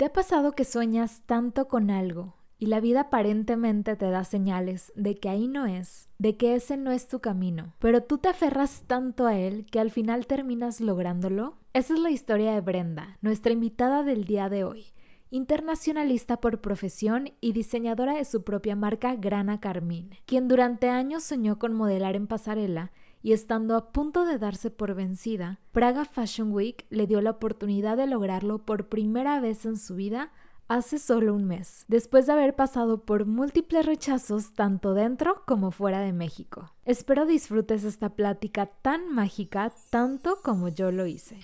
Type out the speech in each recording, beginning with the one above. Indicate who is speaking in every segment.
Speaker 1: ¿Te ha pasado que sueñas tanto con algo y la vida aparentemente te da señales de que ahí no es, de que ese no es tu camino, pero tú te aferras tanto a él que al final terminas lográndolo? Esa es la historia de Brenda, nuestra invitada del día de hoy, internacionalista por profesión y diseñadora de su propia marca Grana Carmín, quien durante años soñó con modelar en pasarela y estando a punto de darse por vencida, Praga Fashion Week le dio la oportunidad de lograrlo por primera vez en su vida hace solo un mes, después de haber pasado por múltiples rechazos tanto dentro como fuera de México. Espero disfrutes esta plática tan mágica tanto como yo lo hice.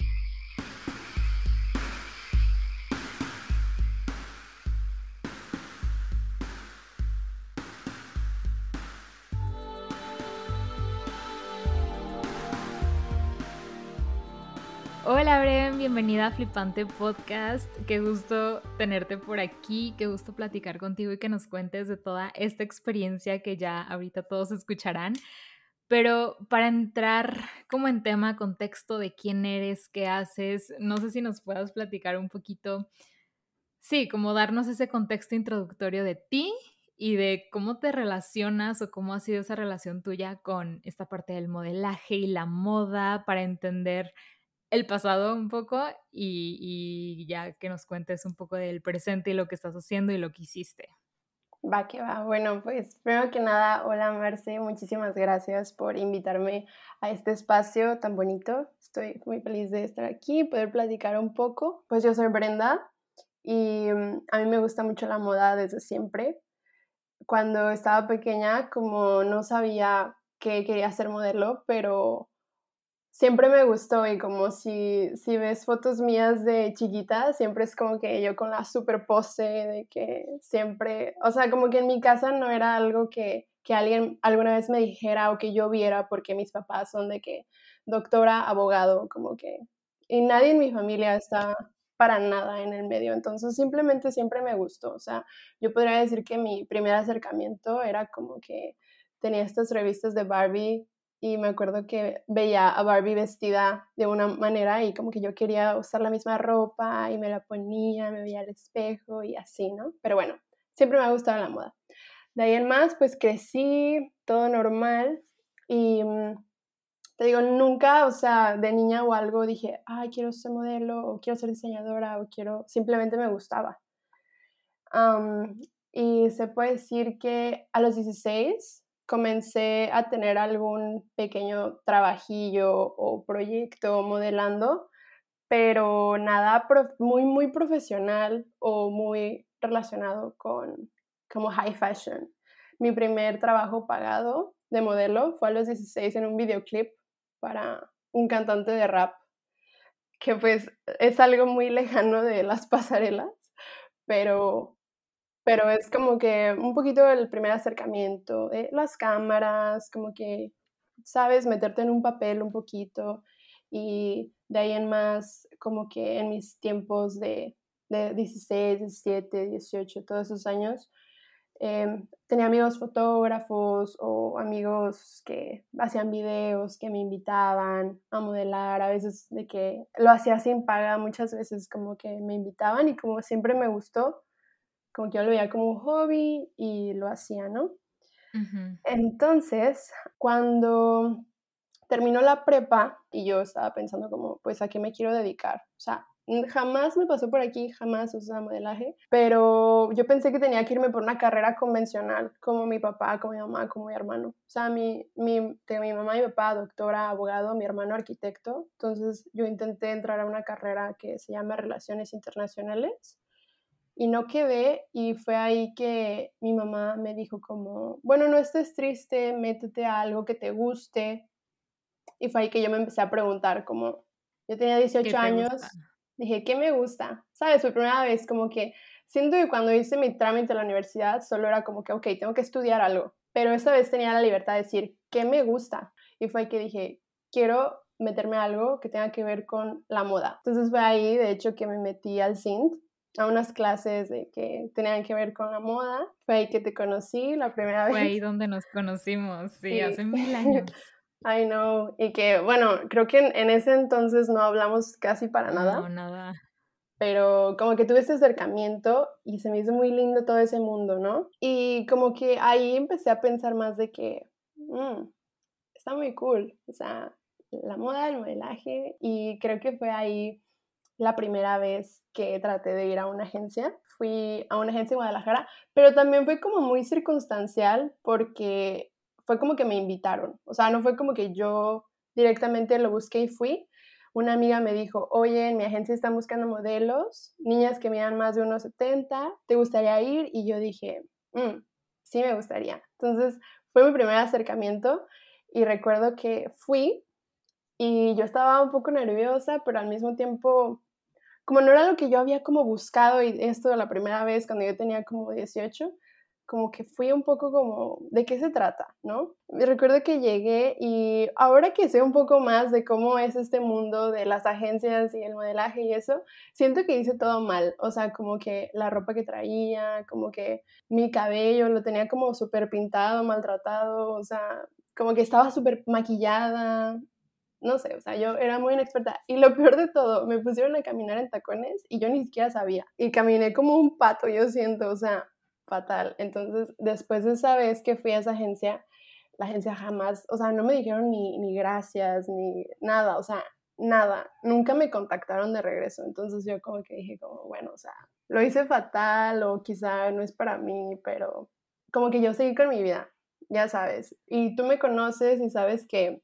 Speaker 1: Hola Bren, bienvenida a Flipante Podcast. Qué gusto tenerte por aquí, qué gusto platicar contigo y que nos cuentes de toda esta experiencia que ya ahorita todos escucharán. Pero para entrar como en tema, contexto de quién eres, qué haces, no sé si nos puedas platicar un poquito, sí, como darnos ese contexto introductorio de ti y de cómo te relacionas o cómo ha sido esa relación tuya con esta parte del modelaje y la moda para entender el pasado un poco y, ya que nos cuentes un poco del presente y lo que estás haciendo y lo que hiciste.
Speaker 2: Va que va. Bueno, pues primero que nada, hola Marce, muchísimas gracias por invitarme a este espacio tan bonito. Estoy muy feliz de estar aquí, poder platicar un poco. Pues yo soy Brenda y mm, a mí me gusta mucho la moda desde siempre. Cuando estaba pequeña, como no sabía que quería ser modelo, pero siempre me gustó y como si, si ves fotos mías de chiquita, siempre es como que yo con la super pose de que siempre, o sea, como que en mi casa no era algo que, que alguien alguna vez me dijera o que yo viera porque mis papás son de que doctora, abogado, como que, y nadie en mi familia está para nada en el medio, entonces simplemente siempre me gustó, o sea, yo podría decir que mi primer acercamiento era como que tenía estas revistas de Barbie y me acuerdo que veía a Barbie vestida de una manera y como que yo quería usar la misma ropa y me la ponía, me veía al espejo y así, ¿no? Pero bueno, siempre me ha gustado la moda. De ahí en más, pues crecí, todo normal y mm, te digo, nunca, o sea, de niña o algo dije, ay, quiero ser modelo o quiero ser diseñadora o quiero, simplemente me gustaba. y se puede decir que a los 16 comencé a tener algún pequeño trabajillo o proyecto modelando, pero nada muy, muy profesional o muy relacionado con como high fashion. Mi primer trabajo pagado de modelo fue a los 16 en un videoclip para un cantante de rap, que pues es algo muy lejano de las pasarelas, pero pero es como que un poquito el primer acercamiento, de las cámaras, como que, sabes, meterte en un papel un poquito y de ahí en más, como que en mis tiempos de, de 16, 17, 18, todos esos años, em, tenía amigos fotógrafos o amigos que hacían videos, que me invitaban a modelar, a veces de que lo hacía sin paga, muchas veces como que me invitaban y como siempre me gustó, como que yo lo veía como un hobby y lo hacía, ¿no? Entonces, cuando terminó la prepa y yo estaba pensando como, pues, ¿a qué me quiero dedicar? O sea, jamás me pasó por aquí, jamás usé modelaje, pero yo pensé que tenía que irme por una carrera convencional, como mi papá, como mi mamá, como mi hermano. O sea, mi, mi, mi mamá y mi papá, doctora, abogado, mi hermano, arquitecto. Entonces, yo intenté entrar a una carrera que se llama Relaciones Internacionales y no quedé y fue ahí que mi mamá me dijo como, bueno, no estés triste, métete a algo que te guste. Y fue ahí que yo me empecé a preguntar como, yo tenía 18 años, dije, ¿qué me gusta? ¿Sabes? Fue primera vez como que siento que cuando hice mi trámite a la universidad solo era como que, ok, tengo que estudiar algo, pero esta vez tenía la libertad de decir, ¿qué me gusta? Y fue ahí que dije, quiero meterme a algo que tenga que ver con la moda. Entonces fue ahí, de hecho, que me metí al CINT, a unas clases de que tenían que ver con la moda. Fue ahí que te conocí la primera vez.
Speaker 1: Fue ahí donde nos conocimos, sí, hace mil años.
Speaker 2: I know. Y que, bueno, creo que en, ese entonces no hablamos casi para nada.
Speaker 1: No, nada.
Speaker 2: pero como que tuve ese acercamiento y se me hizo muy lindo todo ese mundo, ¿no? Y como que ahí empecé a pensar más de que, mm, está muy cool, o sea, la moda, el modelaje, y creo que fue ahí la primera vez que traté de ir a una agencia. Fui a una agencia en Guadalajara, pero también fue como muy circunstancial porque fue como que me invitaron, o sea, no fue como que yo directamente lo busqué y fui, una amiga me dijo, oye, en mi agencia están buscando modelos, niñas que midan más de unos 70, ¿te gustaría ir? Y yo dije, mm, sí me gustaría. Entonces fue mi primer acercamiento y recuerdo que fui y yo estaba un poco nerviosa, pero al mismo tiempo, como no era lo que yo había como buscado y esto la primera vez cuando yo tenía como 18, como que fui un poco como, ¿de qué se trata? ¿No? Me recuerdo que llegué y ahora que sé un poco más de cómo es este mundo de las agencias y el modelaje y eso, siento que hice todo mal. O sea, como que la ropa que traía, como que mi cabello lo tenía como súper pintado, maltratado, o sea, como que estaba súper maquillada. No sé, o sea, yo era muy inexperta. Y lo peor de todo, me pusieron a caminar en tacones y yo ni siquiera sabía. Y caminé como un pato, yo siento, o sea, fatal. Entonces, después de esa vez que fui a esa agencia, la agencia jamás, o sea, no me dijeron ni, ni gracias, ni nada, o sea, nada, nunca me contactaron de regreso. Entonces yo como que dije, como, bueno, o sea, lo hice fatal o quizá no es para mí, pero como que yo seguí con mi vida, ya sabes. Y tú me conoces y sabes que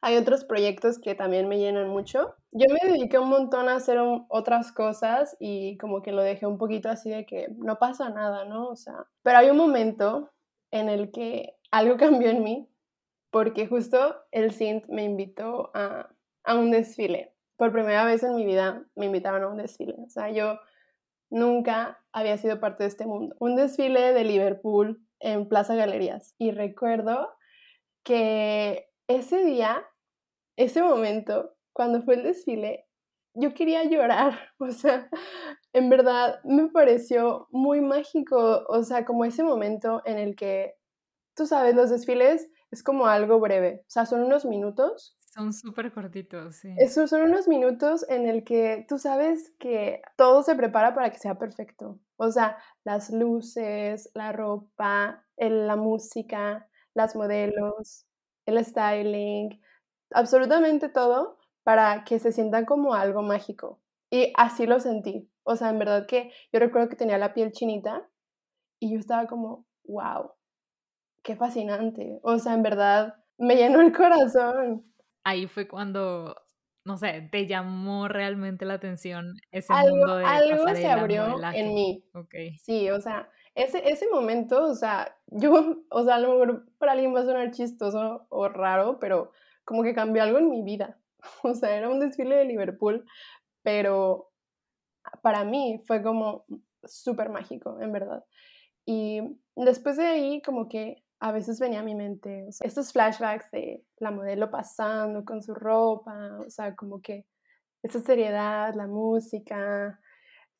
Speaker 2: hay otros proyectos que también me llenan mucho. Yo me dediqué un montón a hacer otras cosas y como que lo dejé un poquito así de que no pasa nada, ¿no? O sea, pero hay un momento en el que algo cambió en mí porque justo el Sint me invitó a, a un desfile. Por primera vez en mi vida me invitaron a un desfile. O sea, yo nunca había sido parte de este mundo. Un desfile de Liverpool en Plaza Galerías. Y recuerdo que ese día, ese momento, cuando fue el desfile, yo quería llorar, o sea, en verdad me pareció muy mágico, o sea, como ese momento en el que, tú sabes, los desfiles es como algo breve, o sea, son unos minutos.
Speaker 1: Son súper cortitos, sí.
Speaker 2: Esos son unos minutos en el que tú sabes que todo se prepara para que sea perfecto. O sea, las luces, la ropa, la música, las modelos, el styling, absolutamente todo para que se sientan como algo mágico. Y así lo sentí. O sea, en verdad que yo recuerdo que tenía la piel chinita y yo estaba como, wow, qué fascinante. O sea, en verdad me llenó el corazón.
Speaker 1: Ahí fue cuando, no sé, te llamó realmente la atención ese
Speaker 2: algo,
Speaker 1: mundo de
Speaker 2: Algo se abrió en mí.
Speaker 1: Okay.
Speaker 2: Sí, o sea, ese, ese momento, o sea, yo, o sea, a lo mejor para alguien va a sonar chistoso o raro, pero como que cambió algo en mi vida. O sea, era un desfile de Liverpool, pero para mí fue como súper mágico, en verdad. Y después de ahí, como que a veces venía a mi mente o sea, estos flashbacks de la modelo pasando con su ropa, o sea, como que esa seriedad, la música,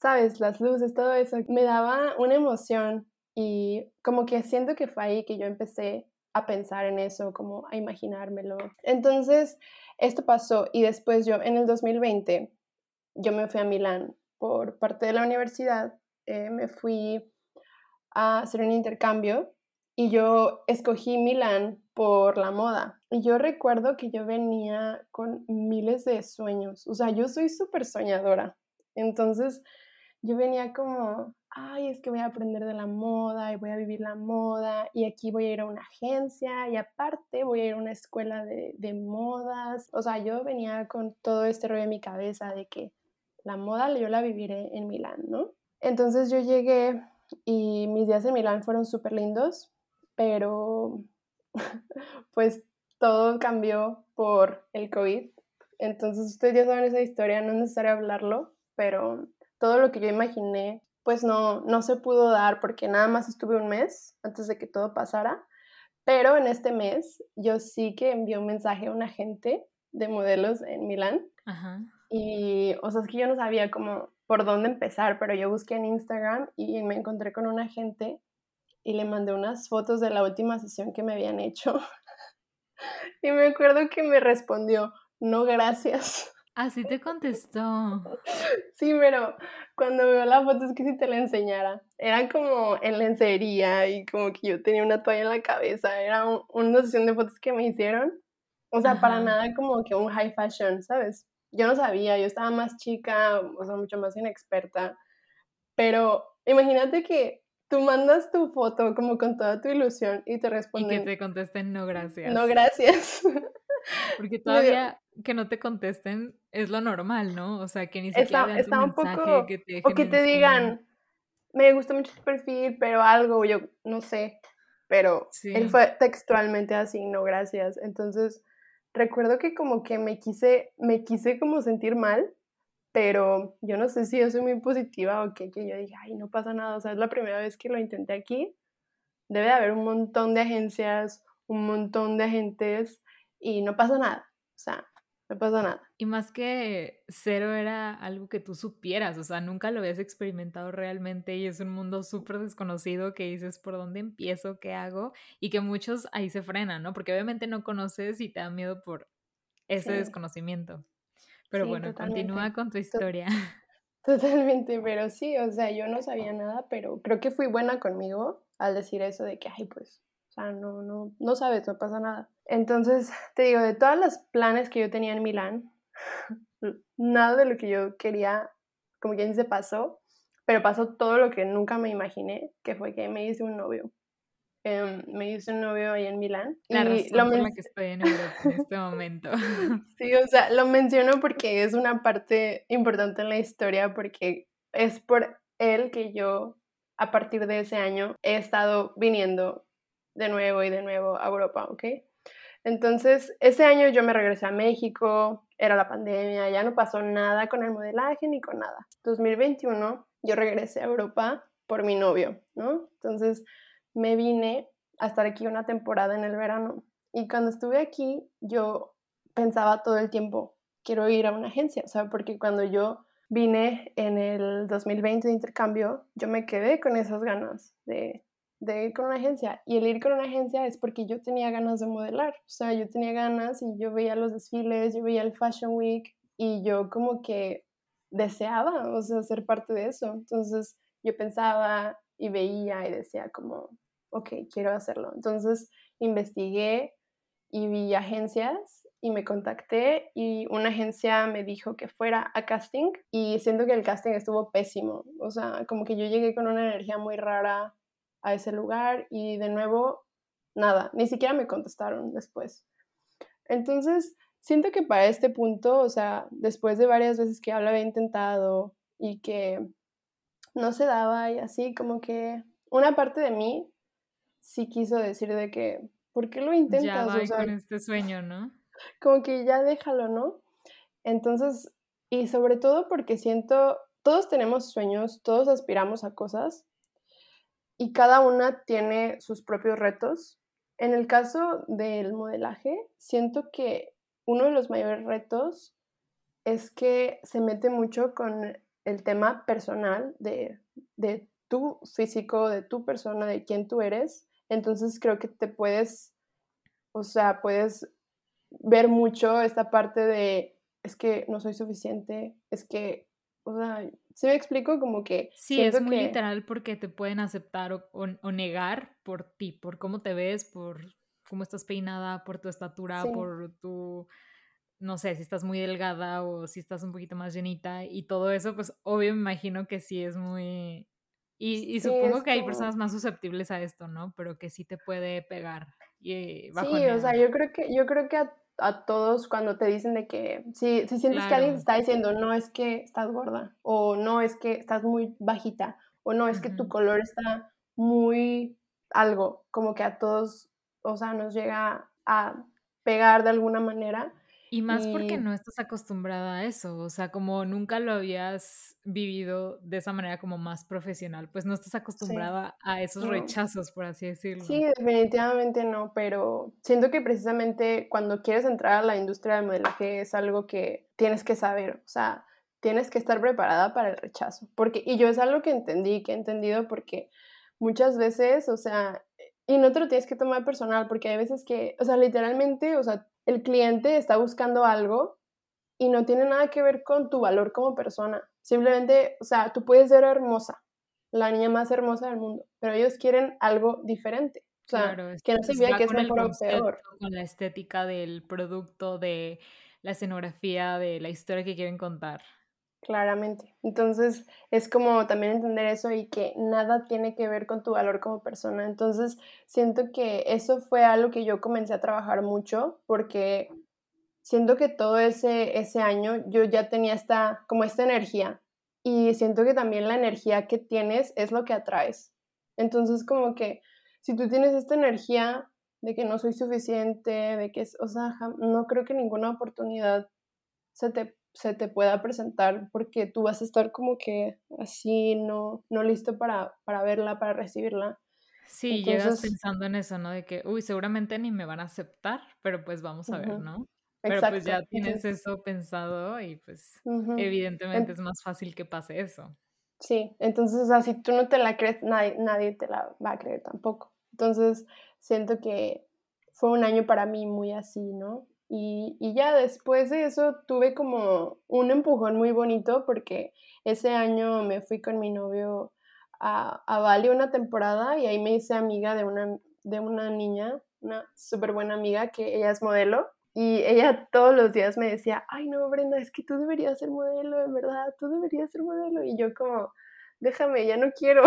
Speaker 2: sabes, las luces, todo eso, me daba una emoción y como que siento que fue ahí que yo empecé a pensar en eso, como a imaginármelo. Entonces, esto pasó y después yo, en el 2020, yo me fui a Milán por parte de la universidad, eh, me fui a hacer un intercambio y yo escogí Milán por la moda. Y yo recuerdo que yo venía con miles de sueños, o sea, yo soy súper soñadora. Entonces, yo venía como, ay, es que voy a aprender de la moda y voy a vivir la moda y aquí voy a ir a una agencia y aparte voy a ir a una escuela de, de modas. O sea, yo venía con todo este rollo en mi cabeza de que la moda yo la viviré en Milán, ¿no? Entonces yo llegué y mis días en Milán fueron súper lindos, pero pues todo cambió por el COVID. Entonces ustedes ya saben esa historia, no es necesario hablarlo, pero todo lo que yo imaginé, pues no, no se pudo dar porque nada más estuve un mes antes de que todo pasara. Pero en este mes yo sí que envié un mensaje a un agente de modelos en Milán. Y, o sea, es que yo no sabía cómo, por dónde empezar, pero yo busqué en Instagram y me encontré con un agente y le mandé unas fotos de la última sesión que me habían hecho. y me acuerdo que me respondió, no gracias.
Speaker 1: Así te contestó.
Speaker 2: Sí, pero cuando veo la foto es que si te la enseñara. Era como en lencería y como que yo tenía una toalla en la cabeza. Era una sesión de fotos que me hicieron. O sea, para nada como que un high fashion, ¿sabes? Yo no sabía, yo estaba más chica, o sea, mucho más inexperta. Pero imagínate que tú mandas tu foto como con toda tu ilusión y te responden.
Speaker 1: Y que te contesten no gracias.
Speaker 2: No gracias.
Speaker 1: Porque todavía que no te contesten es lo normal, ¿no? O sea, que ni siquiera
Speaker 2: está, un poco, que te O que te digan, me gusta mucho tu perfil, pero algo, yo no sé. Pero él fue textualmente así, no gracias. Entonces, recuerdo que como que me quise, me quise como sentir mal, pero yo no sé si yo soy muy positiva o qué, que yo dije, ay, no pasa nada, o sea, es la primera vez que lo intenté aquí. Debe de haber un montón de agencias, un montón de agentes y no pasa nada. O sea, no pasa nada.
Speaker 1: Y más que cero era algo que tú supieras, o sea, nunca lo habías experimentado realmente y es un mundo súper desconocido que dices por dónde empiezo, qué hago y que muchos ahí se frenan, ¿no? Porque obviamente no conoces y te da miedo por ese desconocimiento. Pero bueno, continúa con tu historia.
Speaker 2: Totalmente, pero sí, o sea, yo no sabía nada, pero creo que fui buena conmigo al decir eso de que, ay, pues, o sea, no, no, no sabes, no pasa nada. Entonces, te digo, de todos los planes que yo tenía en Milán, nada de lo que yo quería, como quien dice, pasó, pero pasó todo lo que nunca me imaginé, que fue que me hice un novio. Em, me hice un novio ahí en Milán.
Speaker 1: La y razón por la que estoy en Europa en este momento.
Speaker 2: sí, o sea, lo menciono porque es una parte importante en la historia, porque es por él que yo, a partir de ese año, he estado viniendo de nuevo y de nuevo a Europa, ¿ok? Entonces, ese año yo me regresé a México, era la pandemia, ya no pasó nada con el modelaje ni con nada. 2021 yo regresé a Europa por mi novio, ¿no? Entonces me vine a estar aquí una temporada en el verano. Y cuando estuve aquí, yo pensaba todo el tiempo, quiero ir a una agencia, o sea, porque cuando yo vine en el 2020 de intercambio, yo me quedé con esas ganas de de ir con una agencia. Y el ir con una agencia es porque yo tenía ganas de modelar. O sea, yo tenía ganas y yo veía los desfiles, yo veía el Fashion Week y yo como que deseaba, o sea, ser parte de eso. Entonces yo pensaba y veía y decía como, ok, quiero hacerlo. Entonces investigué y vi agencias y me contacté y una agencia me dijo que fuera a casting y siento que el casting estuvo pésimo. O sea, como que yo llegué con una energía muy rara, a ese lugar y de nuevo, nada, ni siquiera me contestaron después. Entonces, siento que para este punto, o sea, después de varias veces que ya lo había intentado y que no se daba y así, como que una parte de mí sí quiso decir de que, ¿por qué lo intentas? Ya
Speaker 1: va con este sueño, ¿no?
Speaker 2: Como que ya déjalo, ¿no? Entonces, y sobre todo porque siento, todos tenemos sueños, todos aspiramos a cosas, y cada una tiene sus propios retos. En el caso del modelaje, siento que uno de los mayores retos es que se mete mucho con el tema personal de, de tu físico, de tu persona, de quién tú eres. Entonces creo que te puedes, o sea, puedes ver mucho esta parte de, es que no soy suficiente, es que, o sea, ¿Sí me explico? Como que...
Speaker 1: Sí, es muy literal porque te pueden aceptar o, negar por ti, por cómo te ves, por cómo estás peinada, por tu estatura, por tu... No sé, si estás muy delgada o si estás un poquito más llenita y todo eso, pues obvio me imagino que sí es muy... Y, supongo que hay personas más susceptibles a esto, ¿no? Pero que sí te puede pegar. Y
Speaker 2: sí, o sea, yo creo que, yo creo que a a todos cuando te dicen de que si, si sientes que alguien te está diciendo no es que estás gorda o no es que estás muy bajita o no es que tu color está muy algo, como que a todos, o sea, nos llega a pegar de alguna manera
Speaker 1: y más porque no estás acostumbrada a eso, o sea, como nunca lo habías vivido de esa manera como más profesional, pues no estás acostumbrada a esos rechazos, por así decirlo.
Speaker 2: Sí, definitivamente no, pero siento que precisamente cuando quieres entrar a la industria del modelaje es algo que tienes que saber, o sea, tienes que estar preparada para el rechazo, porque, y yo es algo que entendí, que he entendido porque muchas veces, o sea, y no te lo tienes que tomar personal, porque hay veces que, o sea, literalmente, o sea, el cliente está buscando algo y no tiene nada que ver con tu valor como persona. Simplemente, o sea, tú puedes ser hermosa, la niña más hermosa del mundo, pero ellos quieren algo diferente. O sea,
Speaker 1: Claro,
Speaker 2: que no
Speaker 1: va
Speaker 2: que es mejor o peor.
Speaker 1: con la estética del producto, de la escenografía, de la historia que quieren contar.
Speaker 2: Claramente. Entonces, es como también entender eso y que nada tiene que ver con tu valor como persona. Entonces, siento que eso fue algo que yo comencé a trabajar mucho porque siento que todo ese, ese año yo ya tenía esta, como esta energía y siento que también la energía que tienes es lo que atraes. Entonces, como que si tú tienes esta energía de que no soy suficiente, de que es, o sea, no creo que ninguna oportunidad se te, se te pueda presentar porque tú vas a estar como que así, no, no listo para, para verla, para recibirla.
Speaker 1: Sí, llegas
Speaker 2: Entonces,
Speaker 1: pensando en eso, ¿no? De que, uy, seguramente ni me van a aceptar, pero pues vamos a ver, ¿no? Pero pues ya tienes eso pensado y pues evidentemente es más fácil que pase eso.
Speaker 2: Sí, entonces, o sea, si tú no te la crees, nadie, nadie te la va a creer tampoco. Entonces, siento que fue un año para mí muy así, ¿no? Y, y ya después de eso tuve como un empujón muy bonito porque ese año me fui con mi novio a, a Bali una temporada y ahí me hice amiga de una, de una niña, una súper buena amiga que ella es modelo. Y ella todos los días me decía, ay no, Brenda, es que tú deberías ser modelo, en verdad, tú deberías ser modelo. Y yo como, déjame, ya no quiero.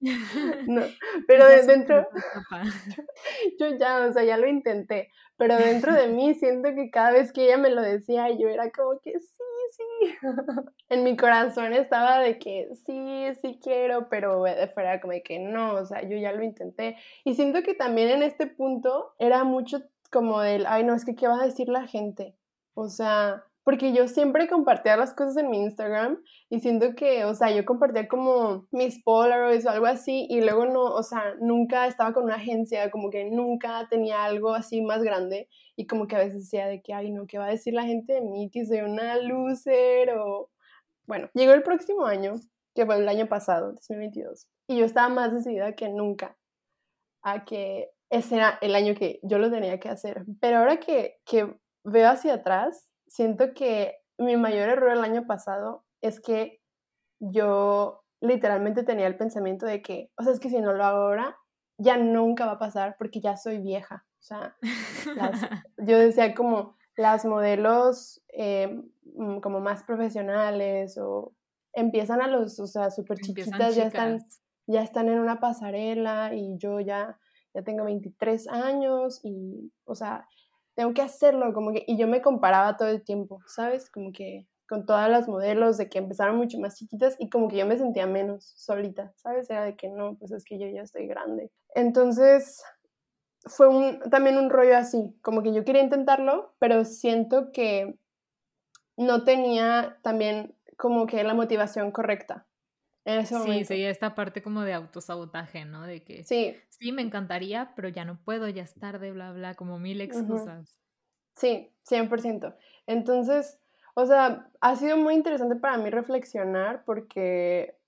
Speaker 2: No, pero de dentro, yo ya, o sea, ya lo intenté, pero dentro de mí siento que cada vez que ella me lo decía, yo era como que sí, sí. En mi corazón estaba de que sí, sí quiero, pero de fuera como de que no, o sea, yo ya lo intenté. Y siento que también en este punto era mucho como del, ay, no, es que qué va a decir la gente. O sea, porque yo siempre compartía las cosas en mi Instagram y siento que, o sea, yo compartía como mis Polaroids o algo así y luego no, o sea, nunca estaba con una agencia, como que nunca tenía algo así más grande y como que a veces decía de que, ay, no, ¿qué va a decir la gente de mí? Que soy una loser o... Bueno, llegó el próximo año, que fue el año pasado, 2022, y yo estaba más decidida que nunca a que ese era el año que yo lo tenía que hacer. Pero ahora que, que veo hacia atrás, siento que mi mayor error el año pasado es que yo literalmente tenía el pensamiento de que, o sea, es que si no lo hago ahora, ya nunca va a pasar porque ya soy vieja. O sea, las, yo decía como las modelos eh, mm, como más profesionales o empiezan a los, o sea, súper chiquitas, ya están, ya están en una pasarela y yo ya, ya tengo 23 años y, o sea, tengo que hacerlo, como que, y yo me comparaba todo el tiempo, ¿sabes? Como que con todas las modelos de que empezaron mucho más chiquitas y como que yo me sentía menos solita, ¿sabes? Era de que no, pues es que yo ya estoy grande. Entonces, fue un, también un rollo así, como que yo quería intentarlo, pero siento que no tenía también como que la motivación correcta en ese
Speaker 1: Sí,
Speaker 2: momento.
Speaker 1: sería esta parte como de autosabotaje, ¿no? De que
Speaker 2: Sí,
Speaker 1: sí, me encantaría, pero ya no puedo, ya es tarde, bla, bla, como mil excusas.
Speaker 2: sí, 100%. Entonces, o sea, ha sido muy interesante para mí reflexionar porque,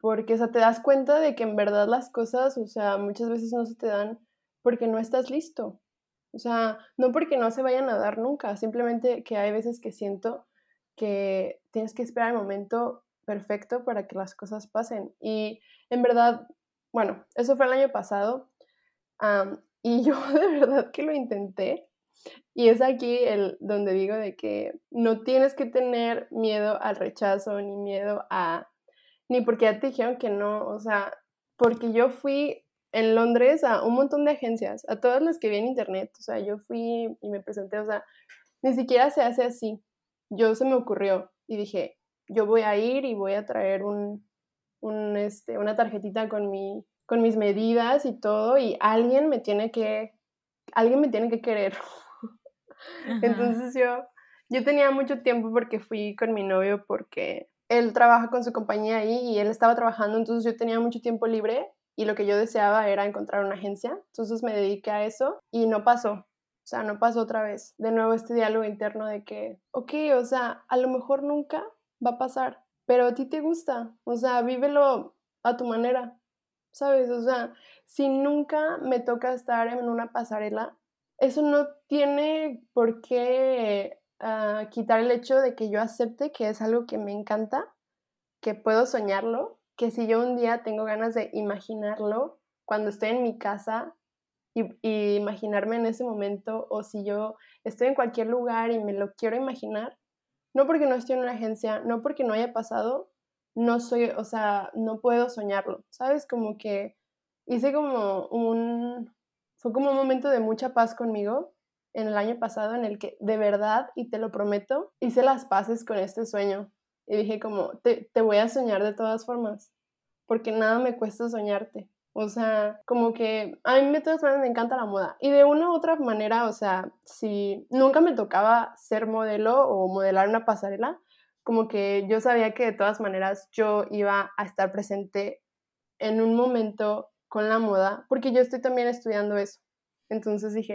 Speaker 2: porque, o sea, te das cuenta de que en verdad las cosas, o sea, muchas veces no se te dan porque no estás listo. O sea, no porque no se vayan a dar nunca, simplemente que hay veces que siento que tienes que esperar el momento perfecto para que las cosas pasen. Y en verdad, bueno, eso fue el año pasado y yo de verdad que lo intenté. Y es aquí el donde digo de que no tienes que tener miedo al rechazo ni miedo a ni porque ya te dijeron que no, o sea, porque yo fui en Londres a un montón de agencias, a todas las que vi en internet, o sea, yo fui y me presenté, o sea, ni siquiera se hace así. Yo se me ocurrió y dije, yo voy a ir y voy a traer un, un, este, una tarjetita con, mi, con mis medidas y todo y alguien me tiene que, alguien me tiene que querer.
Speaker 1: Ajá.
Speaker 2: Entonces yo, yo tenía mucho tiempo porque fui con mi novio porque él trabaja con su compañía ahí y él estaba trabajando, entonces yo tenía mucho tiempo libre y lo que yo deseaba era encontrar una agencia. Entonces me dediqué a eso y no pasó. O sea, no pasó otra vez. De nuevo este diálogo interno de que, ok, o sea, a lo mejor nunca va a pasar, pero a ti te gusta. O sea, vívelo a tu manera, ¿sabes? O sea, si nunca me toca estar en una pasarela, eso no tiene por qué ah, quitar el hecho de que yo acepte que es algo que me encanta, que puedo soñarlo, que si yo un día tengo ganas de imaginarlo cuando estoy en mi casa y, imaginarme en ese momento o si yo estoy en cualquier lugar y me lo quiero imaginar, no porque no estoy en una agencia, no porque no haya pasado, no soy, o sea, no puedo soñarlo, ¿sabes? Como que hice como un, fue como un momento de mucha paz conmigo en el año pasado en el que de verdad, y te lo prometo, hice las paces con este sueño y dije como, te, te voy a soñar de todas formas, porque nada me cuesta soñarte. O sea, como que a mí de todas maneras me encanta la moda. Y de una u otra manera, o sea, si nunca me tocaba ser modelo o modelar una pasarela, como que yo sabía que de todas maneras yo iba a estar presente en un momento con la moda, porque yo estoy también estudiando eso. Entonces dije,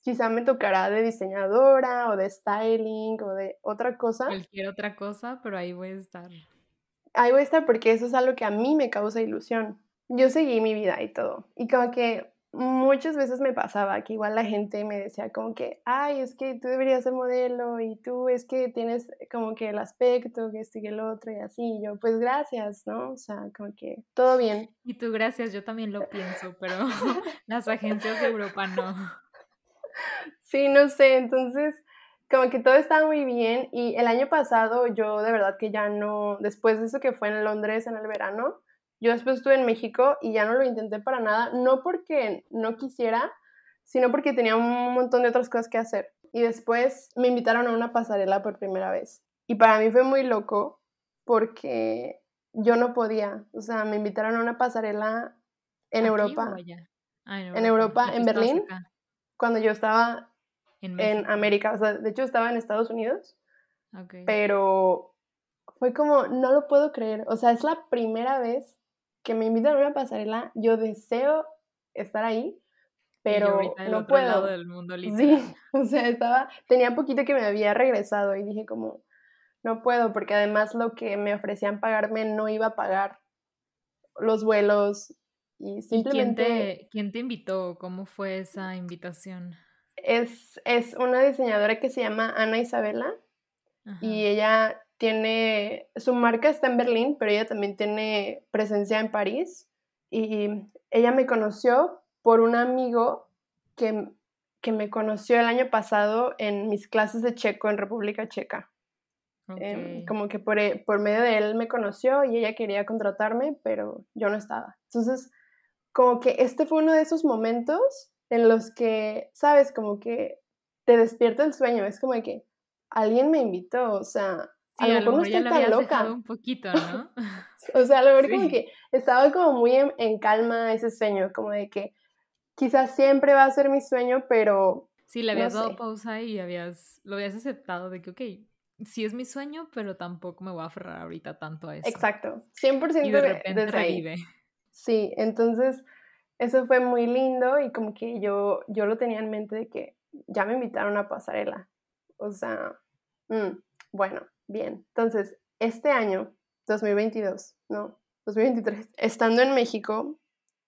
Speaker 2: quizá me tocará de diseñadora o de styling o de otra cosa.
Speaker 1: Cualquier otra cosa, pero ahí voy a estar.
Speaker 2: Ahí voy a estar porque eso es algo que a mí me causa ilusión yo seguí mi vida y todo. Y como que muchas veces me pasaba que igual la gente me decía como que, ay, es que tú deberías ser modelo y tú es que tienes como que el aspecto, que esto y el otro y así. yo, pues gracias, ¿no? O sea, como que todo bien.
Speaker 1: Y tú gracias, yo también lo pienso, pero las agencias de Europa no.
Speaker 2: Sí, no sé, entonces como que todo estaba muy bien y el año pasado yo de verdad que ya no, después de eso que fue en Londres en el verano, yo después estuve en México y ya no lo intenté para nada, no porque no quisiera, sino porque tenía un montón de otras cosas que hacer. Y después me invitaron a una pasarela por primera vez. Y para mí fue muy loco porque yo no podía. O sea, me invitaron a una pasarela en Europa. Ah, en Europa. En Berlín. Cuando yo estaba en, América. O sea, de hecho estaba en Estados Unidos. Pero fue como, no lo puedo creer. O sea, es la primera vez que me invitan a una pasarela, yo deseo estar ahí, pero no puedo.
Speaker 1: Lado del mundo,
Speaker 2: sí, o sea, estaba, tenía poquito que me había regresado y dije como, no puedo, porque además lo que me ofrecían pagarme no iba a pagar los vuelos y simplemente...
Speaker 1: quién, te, quién te invitó? ¿Cómo fue esa invitación?
Speaker 2: Es, es una diseñadora que se llama Ana Isabela y ella tiene, su marca está en Berlín, pero ella también tiene presencia en París. Y ella me conoció por un amigo que, que me conoció el año pasado en mis clases de checo en República Checa. Em, como que por, e, por medio de él me conoció y ella quería contratarme, pero yo no estaba. Entonces, como que este fue uno de esos momentos en los que, sabes, como que te despierta el sueño, es como que alguien me invitó, o sea,
Speaker 1: a lo mejor no estoy tan loca. un poquito, ¿no?
Speaker 2: o sea, a lo mejor como que estaba como muy en, calma ese sueño, como de que quizás siempre va a ser mi sueño, pero...
Speaker 1: Sí, le habías dado pausa y habías, lo habías aceptado de que, ok, sí es mi sueño, pero tampoco me voy a aferrar ahorita tanto a eso.
Speaker 2: Exacto, 100%
Speaker 1: y de repente revive.
Speaker 2: Sí, entonces eso fue muy lindo y como que yo, yo lo tenía en mente de que ya me invitaron a pasarela. O sea, mm, bueno, Bien, entonces, este año, 2022, no, 2023, estando en México,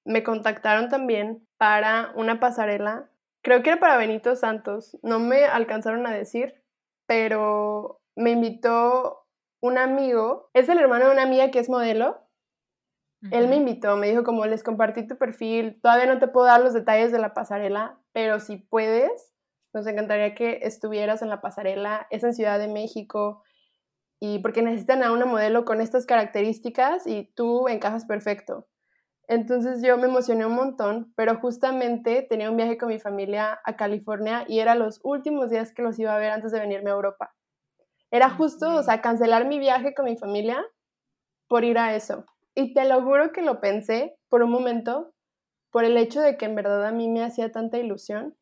Speaker 2: me contactaron también para una pasarela, creo que era para Benito Santos, no me alcanzaron a decir, pero me invitó un amigo, es el hermano de una amiga que es modelo. Él me invitó, me dijo como les compartí tu perfil, todavía no te puedo dar los detalles de la pasarela, pero si puedes, nos encantaría que estuvieras en la pasarela, es en Ciudad de México, y porque necesitan a una modelo con estas características y tú encajas perfecto. Entonces yo me emocioné un montón, pero justamente tenía un viaje con mi familia a California y era los últimos días que los iba a ver antes de venirme a Europa. Era justo, o sea, cancelar mi viaje con mi familia por ir a eso. Y te lo juro que lo pensé por un momento, por el hecho de que en verdad a mí me hacía tanta ilusión,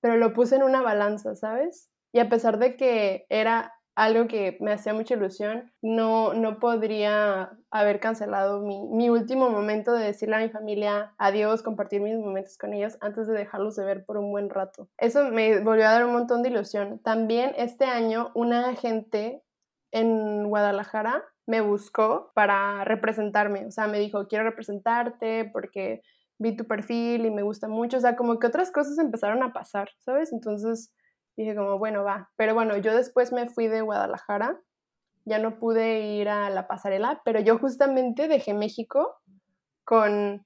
Speaker 2: pero lo puse en una balanza, ¿sabes? Y a pesar de que era algo que me hacía mucha ilusión, no, no podría haber cancelado mi, mi, último momento de decirle a mi familia adiós, compartir mis momentos con ellos antes de dejarlos de ver por un buen rato. Eso me volvió a dar un montón de ilusión. También este año una agente en Guadalajara me buscó para representarme, o sea, me dijo, quiero representarte porque vi tu perfil y me gusta mucho, o sea, como que otras cosas empezaron a pasar, ¿sabes? Entonces Dije como, bueno, va. Pero bueno, yo después me fui de Guadalajara, ya no pude ir a la pasarela, pero yo justamente dejé México con,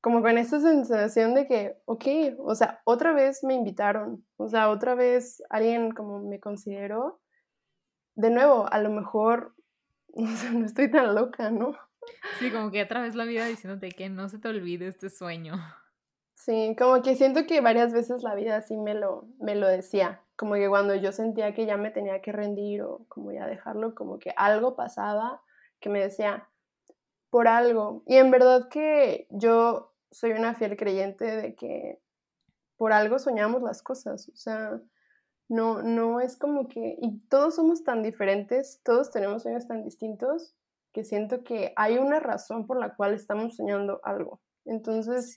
Speaker 2: como con esta sensación de que, ok, o sea, otra vez me invitaron, o sea, otra vez alguien como me consideró. De nuevo, a lo mejor, no estoy tan loca, ¿no?
Speaker 1: Sí, como que otra vez la vida diciéndote que no se te olvide este sueño.
Speaker 2: Sí, como que siento que varias veces la vida sí me lo, me lo decía, como que cuando yo sentía que ya me tenía que rendir o como ya dejarlo, como que algo pasaba que me decía, por algo. Y en verdad que yo soy una fiel creyente de que por algo soñamos las cosas, o sea, no, no es como que, y todos somos tan diferentes, todos tenemos sueños tan distintos, que siento que hay una razón por la cual estamos soñando algo. Entonces,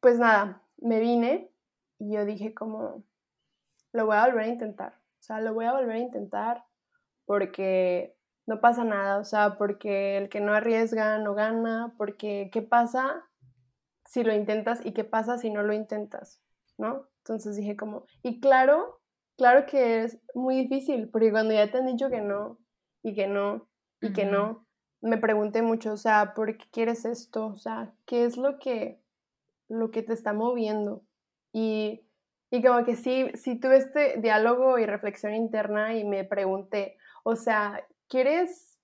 Speaker 2: pues nada, me vine y yo dije como, lo voy a volver a intentar. O sea, lo voy a volver a intentar porque no pasa nada. O sea, porque el que no arriesga no gana. Porque, ¿qué pasa si lo intentas y qué pasa si no lo intentas? ¿No? Entonces dije como, y claro, claro que es muy difícil, porque cuando ya te han dicho que no, y que no, y que no, me pregunté mucho, o sea, ¿por qué quieres esto? O sea, ¿qué es lo que, lo que te está moviendo? Y, y como que sí, sí tuve este diálogo y reflexión interna y me pregunté, o sea, ¿quieres,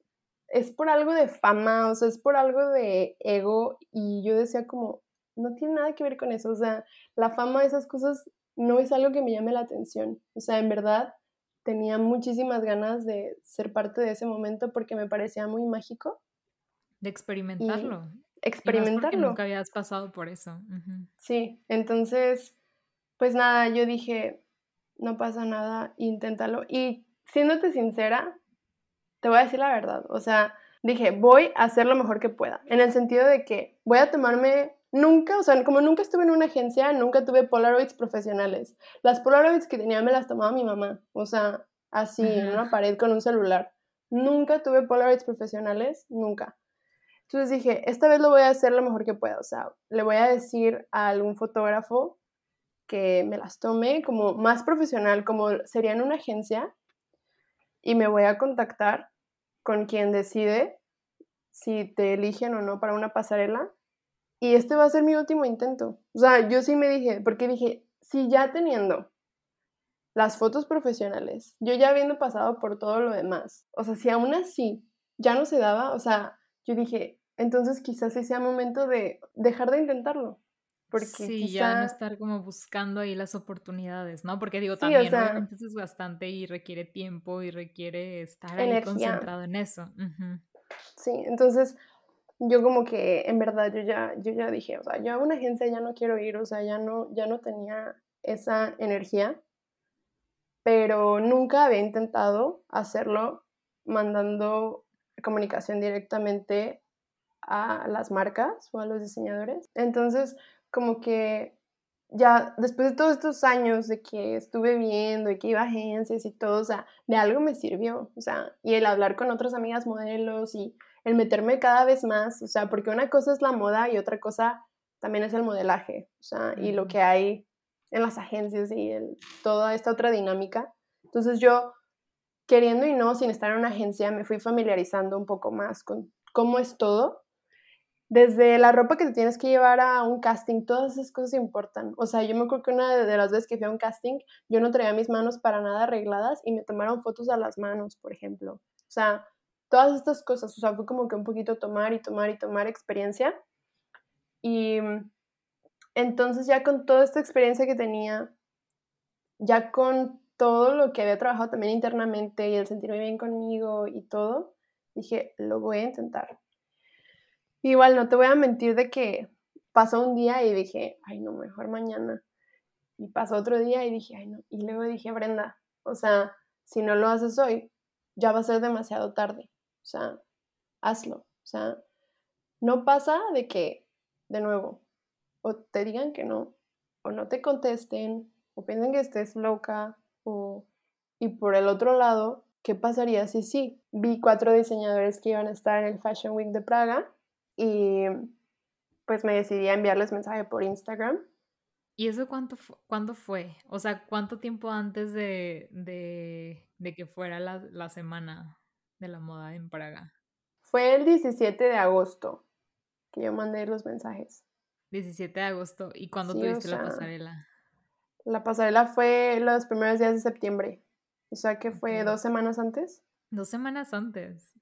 Speaker 2: es por algo de fama, o sea, es por algo de ego? Y yo decía como, no tiene nada que ver con eso, o sea, la fama, esas cosas, no es algo que me llame la atención, o sea, en verdad tenía muchísimas ganas de ser parte de ese momento porque me parecía muy mágico.
Speaker 1: De experimentarlo.
Speaker 2: experimentarlo.
Speaker 1: nunca habías pasado por eso.
Speaker 2: Sí, entonces, pues nada, yo dije, no pasa nada, inténtalo. Y siéndote sincera, te voy a decir la verdad. O sea, dije, voy a hacer lo mejor que pueda. En el sentido de que voy a tomarme Nunca, o sea, como nunca estuve en una agencia, nunca tuve Polaroids profesionales. Las Polaroids que tenía me las tomaba mi mamá, o sea, así, en una pared con un celular. Nunca tuve Polaroids profesionales, nunca. Entonces dije, esta vez lo voy a hacer lo mejor que pueda, o sea, le voy a decir a algún fotógrafo que me las tome como más profesional, como sería en una agencia, y me voy a contactar con quien decide si te eligen o no para una pasarela y este va a ser mi último intento. O sea, yo sí me dije, porque dije, si ya teniendo las fotos profesionales, yo ya habiendo pasado por todo lo demás, o sea, si aún así ya no se daba, o sea, yo dije, entonces quizás sí sea momento de dejar de intentarlo.
Speaker 1: Porque sí, ya no estar como buscando ahí las oportunidades, ¿no? Porque digo, también obviamente es bastante y requiere tiempo y requiere estar ahí concentrado en eso.
Speaker 2: Sí, entonces yo como que en verdad yo ya, yo ya dije, o sea, yo a una agencia ya no quiero ir, o sea, ya no, ya no tenía esa energía, pero nunca había intentado hacerlo mandando comunicación directamente a las marcas o a los diseñadores. Entonces, como que ya después de todos estos años de que estuve viendo y que iba a agencias y todo, o sea, de algo me sirvió, o sea, y el hablar con otras amigas modelos y el meterme cada vez más, o sea, porque una cosa es la moda y otra cosa también es el modelaje, o sea, y lo que hay en las agencias y toda esta otra dinámica. Entonces yo, queriendo y no, sin estar en una agencia, me fui familiarizando un poco más con cómo es todo. Desde la ropa que te tienes que llevar a un casting, todas esas cosas importan. O sea, yo me acuerdo que una de las veces que fui a un casting, yo no traía mis manos para nada arregladas y me tomaron fotos a las manos, por ejemplo. O sea, todas estas cosas, o sea, fue como que un poquito tomar y tomar y tomar experiencia. Y mm, entonces ya con toda esta experiencia que tenía, ya con todo lo que había trabajado también internamente y el sentirme bien conmigo y todo, dije, lo voy a intentar. Igual no te voy a mentir de que pasó un día y dije, ay no, mejor mañana. Y pasó otro día y dije, ay no. Y luego dije, Brenda, o sea, si no lo haces hoy, ya va a ser demasiado tarde. O sea, hazlo. O sea, no pasa de que, de nuevo, o te digan que no, o no te contesten, o piensen que estés loca, o... Y por el otro lado, ¿qué pasaría si sí? Vi cuatro diseñadores que iban a estar en el Fashion Week de Praga y pues me decidí a enviarles mensaje por Instagram
Speaker 1: ¿Y eso cuánto cuándo fue? O sea, ¿cuánto tiempo antes de, de, de que fuera la, la, semana de la moda en Praga?
Speaker 2: Fue el 17 de agosto que yo mandé los mensajes.
Speaker 1: 17 de agosto. ¿Y cuándo tuviste la pasarela?
Speaker 2: La pasarela fue los primeros días de septiembre. O sea que fue dos semanas antes.
Speaker 1: Dos semanas antes.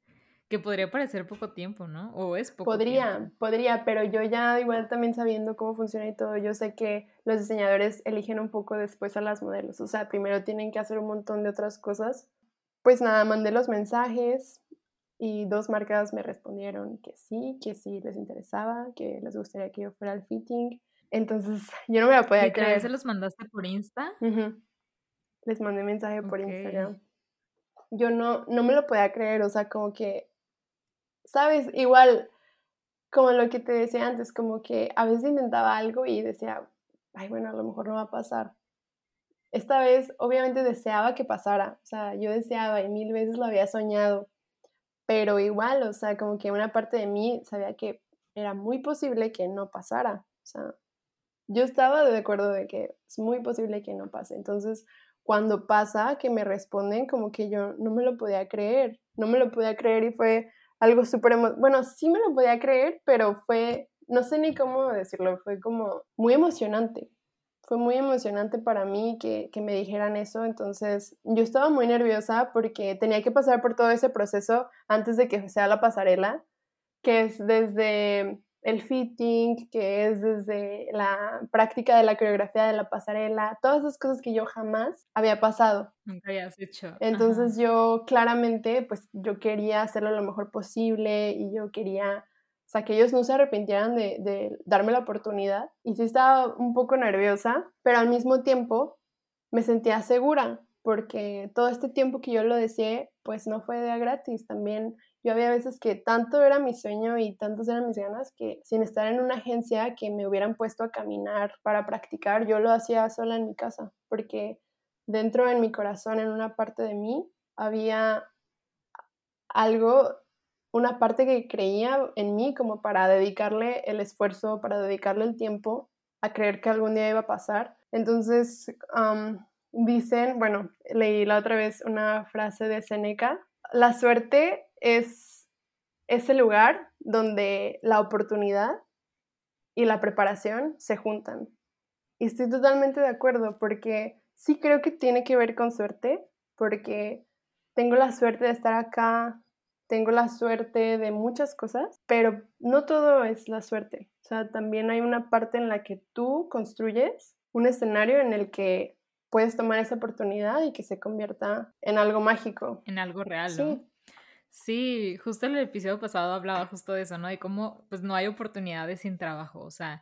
Speaker 1: Que podría parecer poco tiempo, ¿no? O es poco
Speaker 2: Podría, podría, pero yo ya igual también sabiendo cómo funciona y todo, yo sé que los diseñadores eligen un poco después a las modelos. O sea, primero tienen que hacer un montón de otras cosas. Pues nada, mandé los mensajes y dos marcas me respondieron que sí, que sí les interesaba, que les gustaría que yo fuera al fitting. Entonces, yo no me la podía creer.
Speaker 1: se los mandaste por Insta?
Speaker 2: Les mandé mensaje por Instagram. Yo no, no me lo podía creer, o sea, como que ¿sabes? Igual, como lo que te decía antes, como que a veces intentaba algo y decía, ay, bueno, a lo mejor no va a pasar. Esta vez, obviamente, deseaba que pasara, o sea, yo deseaba y mil veces lo había soñado, pero igual, o sea, como que una parte de mí sabía que era muy posible que no pasara, o sea, yo estaba de acuerdo de que es muy posible que no pase, entonces, cuando pasa, que me responden, como que yo no me lo podía creer, no me lo podía creer y fue algo súper, bueno, sí me lo podía creer, pero fue, no sé ni cómo decirlo, fue como muy emocionante. Fue muy emocionante para mí que, que me dijeran eso, entonces yo estaba muy nerviosa porque tenía que pasar por todo ese proceso antes de que sea la pasarela, que es desde el fitting, que es desde la práctica de la coreografía de la pasarela, todas esas cosas que yo jamás había pasado.
Speaker 1: Nunca habías hecho.
Speaker 2: Entonces yo claramente, pues yo quería hacerlo lo mejor posible y yo quería, sea, que ellos no se arrepintieran de, darme la oportunidad. Y sí estaba un poco nerviosa, pero al mismo tiempo me sentía segura porque todo este tiempo que yo lo deseé, pues no fue de gratis, también yo había veces que tanto era mi sueño y tantos eran mis ganas que sin estar en una agencia que me hubieran puesto a caminar para practicar, yo lo hacía sola en mi casa, porque dentro en mi corazón, en una parte de mí, había algo, una parte que creía en mí como para dedicarle el esfuerzo, para dedicarle el tiempo a creer que algún día iba a pasar. Entonces, dicen, bueno, leí la otra vez una frase de Seneca, la suerte es ese lugar donde la oportunidad y la preparación se juntan. Y estoy totalmente de acuerdo porque sí creo que tiene que ver con suerte, porque tengo la suerte de estar acá, tengo la suerte de muchas cosas, pero no todo es la suerte. O sea, también hay una parte en la que tú construyes un escenario en el que puedes tomar esa oportunidad y que se convierta en algo mágico.
Speaker 1: En algo real. Sí. Sí, justo en el episodio pasado hablaba justo de eso, ¿no? De cómo pues no hay oportunidades sin trabajo, o sea,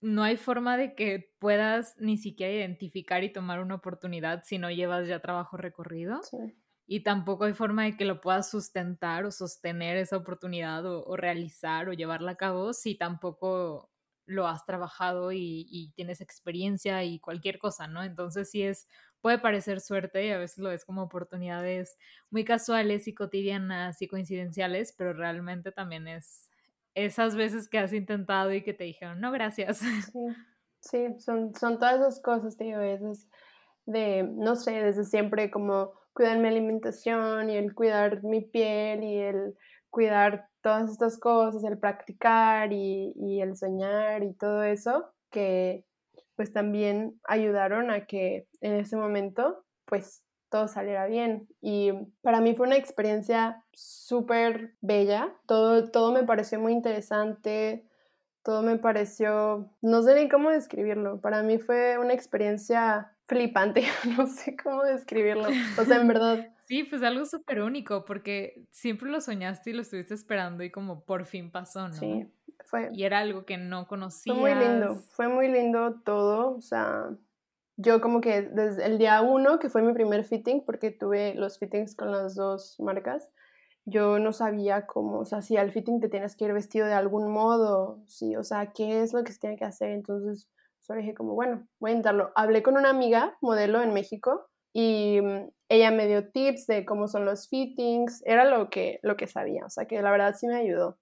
Speaker 1: no hay forma de que puedas ni siquiera identificar y tomar una oportunidad si no llevas ya trabajo recorrido. Y tampoco hay forma de que lo puedas sustentar o sostener esa oportunidad o, o realizar o llevarla a cabo si tampoco lo has trabajado y, y, tienes experiencia y cualquier cosa, ¿no? Entonces sí es puede parecer suerte y a veces lo ves como oportunidades muy casuales y cotidianas y coincidenciales, pero realmente también es esas veces que has intentado y que te dijeron, no, gracias.
Speaker 2: Sí, son, son todas esas cosas, digo, esas de, no sé, desde siempre como cuidar mi alimentación y el cuidar mi piel y el cuidar todas estas cosas, el practicar y, y el soñar y todo eso, que pues también ayudaron a que en ese momento pues todo saliera bien. Y para mí fue una experiencia súper bella, todo, todo me pareció muy interesante, todo me pareció, no sé ni cómo describirlo, para mí fue una experiencia flipante, no sé cómo describirlo, o sea, en verdad.
Speaker 1: Sí, pues algo súper único, porque siempre lo soñaste y lo estuviste esperando y como por fin pasó, ¿no?
Speaker 2: Sí,
Speaker 1: y era algo que no conocía.
Speaker 2: Fue muy lindo, fue muy lindo todo, o sea, yo como que desde el día uno, que fue mi primer fitting, porque tuve los fittings con las dos marcas, yo no sabía cómo, o sea, si al fitting te tienes que ir vestido de algún modo, sí, o sea, qué es lo que se tiene que hacer, entonces solo dije como, bueno, voy a intentarlo. Hablé con una amiga, modelo en México, y mm, ella me dio tips de cómo son los fittings, era lo que, lo que sabía, o sea, que la verdad sí me ayudó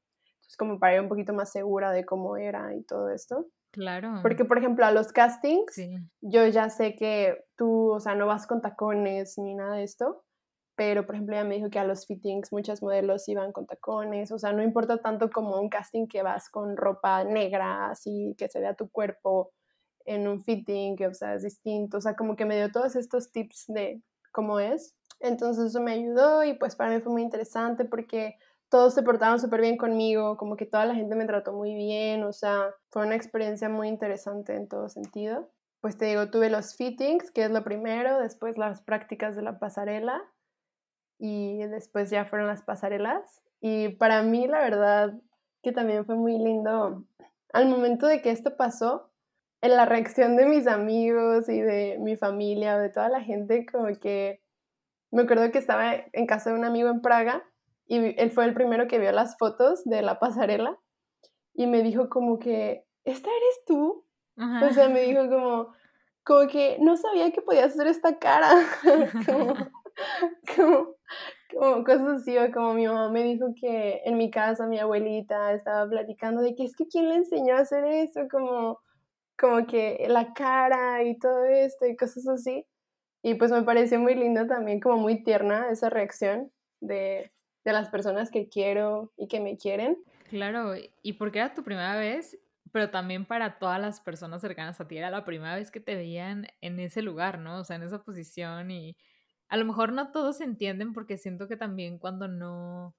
Speaker 2: pues como para ir un poquito más segura de cómo era y todo esto.
Speaker 1: Claro.
Speaker 2: Porque, por ejemplo, a los castings, yo ya sé que tú, o sea, no vas con tacones ni nada de esto, pero, por ejemplo, ella me dijo que a los fittings muchas modelos iban con tacones, o sea, no importa tanto como un casting que vas con ropa negra, así que se vea tu cuerpo en un fitting, que, o sea, es distinto, o sea, como que me dio todos estos tips de cómo es. Entonces eso me ayudó y pues para mí fue muy interesante porque todos se portaron súper bien conmigo, como que toda la gente me trató muy bien, o sea, fue una experiencia muy interesante en todo sentido. Pues te digo, tuve los fittings, que es lo primero, después las prácticas de la pasarela y después ya fueron las pasarelas. Y para mí, la verdad, que también fue muy lindo al momento de que esto pasó, en la reacción de mis amigos y de mi familia, de toda la gente, como que me acuerdo que estaba en casa de un amigo en Praga y él fue el primero que vio las fotos de la pasarela y me dijo como que, ¿esta eres tú? O sea, me dijo como, como que no sabía que podías hacer esta cara, como, como, como, cosas así, o como mi mamá me dijo que en mi casa mi abuelita estaba platicando de que es que quién le enseñó a hacer eso, como, como que la cara y todo esto y cosas así. Y pues me pareció muy lindo también, como muy tierna esa reacción de, de las personas que quiero y que me quieren.
Speaker 1: Claro, y porque era tu primera vez, pero también para todas las personas cercanas a ti era la primera vez que te veían en ese lugar, ¿no? O sea, en esa posición y a lo mejor no todos entienden porque siento que también cuando no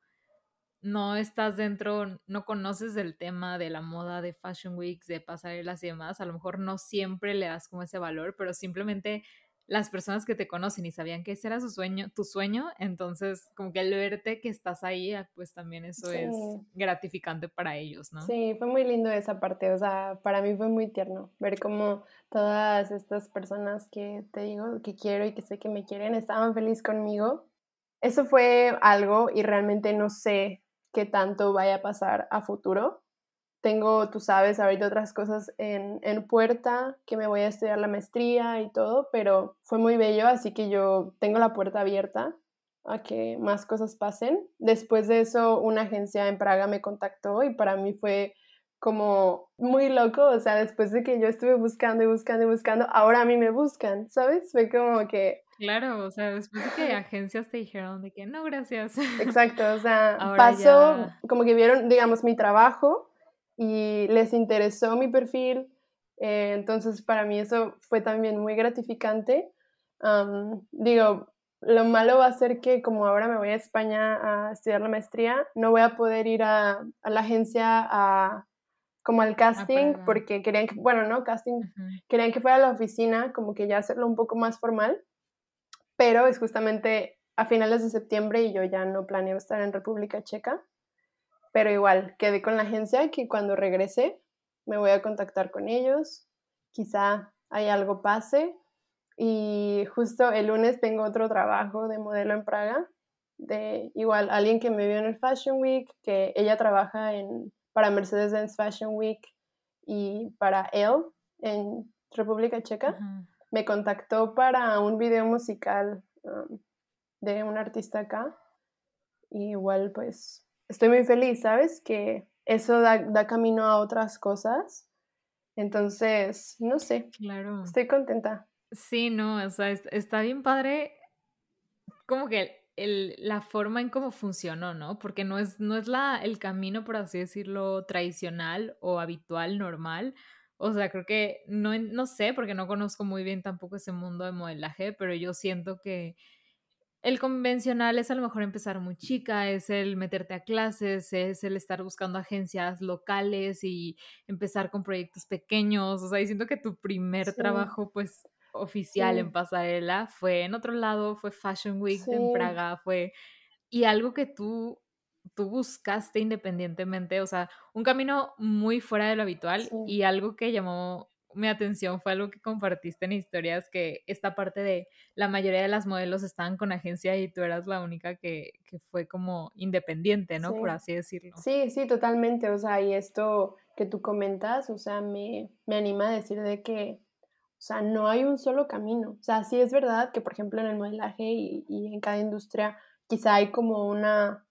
Speaker 1: no estás dentro, no conoces del tema de la moda, de Fashion Weeks, de pasarelas y demás, a lo mejor no siempre le das como ese valor, pero simplemente las personas que te conocen y sabían que ese era su sueño, tu sueño, entonces como que al verte que estás ahí, ah, pues también eso es gratificante para ellos, ¿no?
Speaker 2: Sí, fue muy lindo esa parte, o sea, para mí fue muy tierno ver cómo todas estas personas que te digo que quiero y que sé que me quieren estaban felices conmigo. Eso fue algo y realmente no sé qué tanto vaya a pasar a futuro, tengo, tú sabes, ahorita otras cosas en, en, puerta, que me voy a estudiar la maestría y todo, pero fue muy bello, así que yo tengo la puerta abierta a que más cosas pasen. Después de eso, una agencia en Praga me contactó y para mí fue como muy loco, o sea, después de que yo estuve buscando y buscando y buscando, ahora a mí me buscan, ¿sabes? Fue como que...
Speaker 1: Claro, o sea, después de que agencias te dijeron de que no, gracias.
Speaker 2: Exacto, o sea, pasó como que vieron, digamos, mi trabajo y les interesó mi perfil. Eh, entonces, para mí eso fue también muy gratificante. digo, lo malo va a ser que como ahora me voy a España a estudiar la maestría, no voy a poder ir a, la agencia a, como al casting, porque querían que, bueno, no, casting, querían que fuera a la oficina, como que ya hacerlo un poco más formal, pero es justamente a finales de septiembre y yo ya no planeo estar en República Checa. Pero igual, quedé con la agencia que cuando regrese me voy a contactar con ellos. Quizá hay algo pase. Y justo el lunes tengo otro trabajo de modelo en Praga, de igual alguien que me vio en el Fashion Week, que ella trabaja en, para Mercedes-Benz Fashion Week y para Elle en República Checa. Me contactó para un video musical um, de un artista acá. Y igual pues estoy muy feliz, ¿sabes? Que eso da, camino a otras cosas. Entonces, no sé. Claro. Estoy contenta.
Speaker 1: Sí, no, o sea, está bien padre como que el, la forma en cómo funcionó, ¿no? Porque no es, no es la, el camino, por así decirlo, tradicional o habitual, normal. O sea, creo que no, no sé, porque no conozco muy bien tampoco ese mundo de modelaje, pero yo siento que el convencional es a lo mejor empezar muy chica, es el meterte a clases, es el estar buscando agencias locales y empezar con proyectos pequeños. O sea, y siento que tu primer trabajo, pues, oficial en pasarela fue en otro lado, fue Fashion Week en Praga, fue... Y algo que tú, tú buscaste independientemente, o sea, un camino muy fuera de lo habitual y algo que llamó mi atención fue algo que compartiste en historias, que esta parte de la mayoría de las modelos estaban con agencia y tú eras la única que, fue como independiente, ¿no? Por así decirlo.
Speaker 2: Sí, sí, totalmente. O sea, y esto que tú comentas, o sea, me, anima a decir de que, o sea, no hay un solo camino. O sea, sí es verdad que, por ejemplo, en el modelaje y, y en cada industria quizá hay como una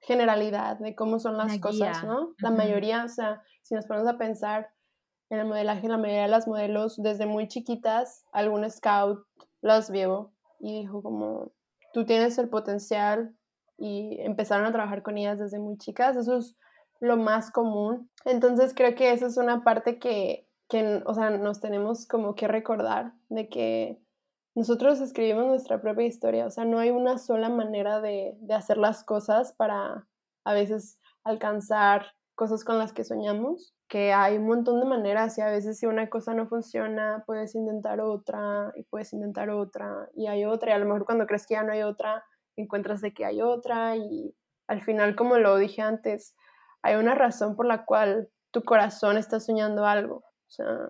Speaker 2: generalidad de cómo son las cosas, ¿no? La mayoría, o sea, si nos ponemos a pensar en el modelaje, la mayoría de las modelos desde muy chiquitas, algún scout las vio y dijo como, tú tienes el potencial y empezaron a trabajar con ellas desde muy chicas, eso es lo más común. Entonces creo que esa es una parte que, que o sea, nos tenemos como que recordar de que nosotros escribimos nuestra propia historia, o sea, no hay una sola manera de, de hacer las cosas para a veces alcanzar cosas con las que soñamos, que hay un montón de maneras y a veces si una cosa no funciona, puedes intentar otra y puedes intentar otra y hay otra y a lo mejor cuando crees que ya no hay otra, encuentras de que hay otra y al final, como lo dije antes, hay una razón por la cual tu corazón está soñando algo, o sea,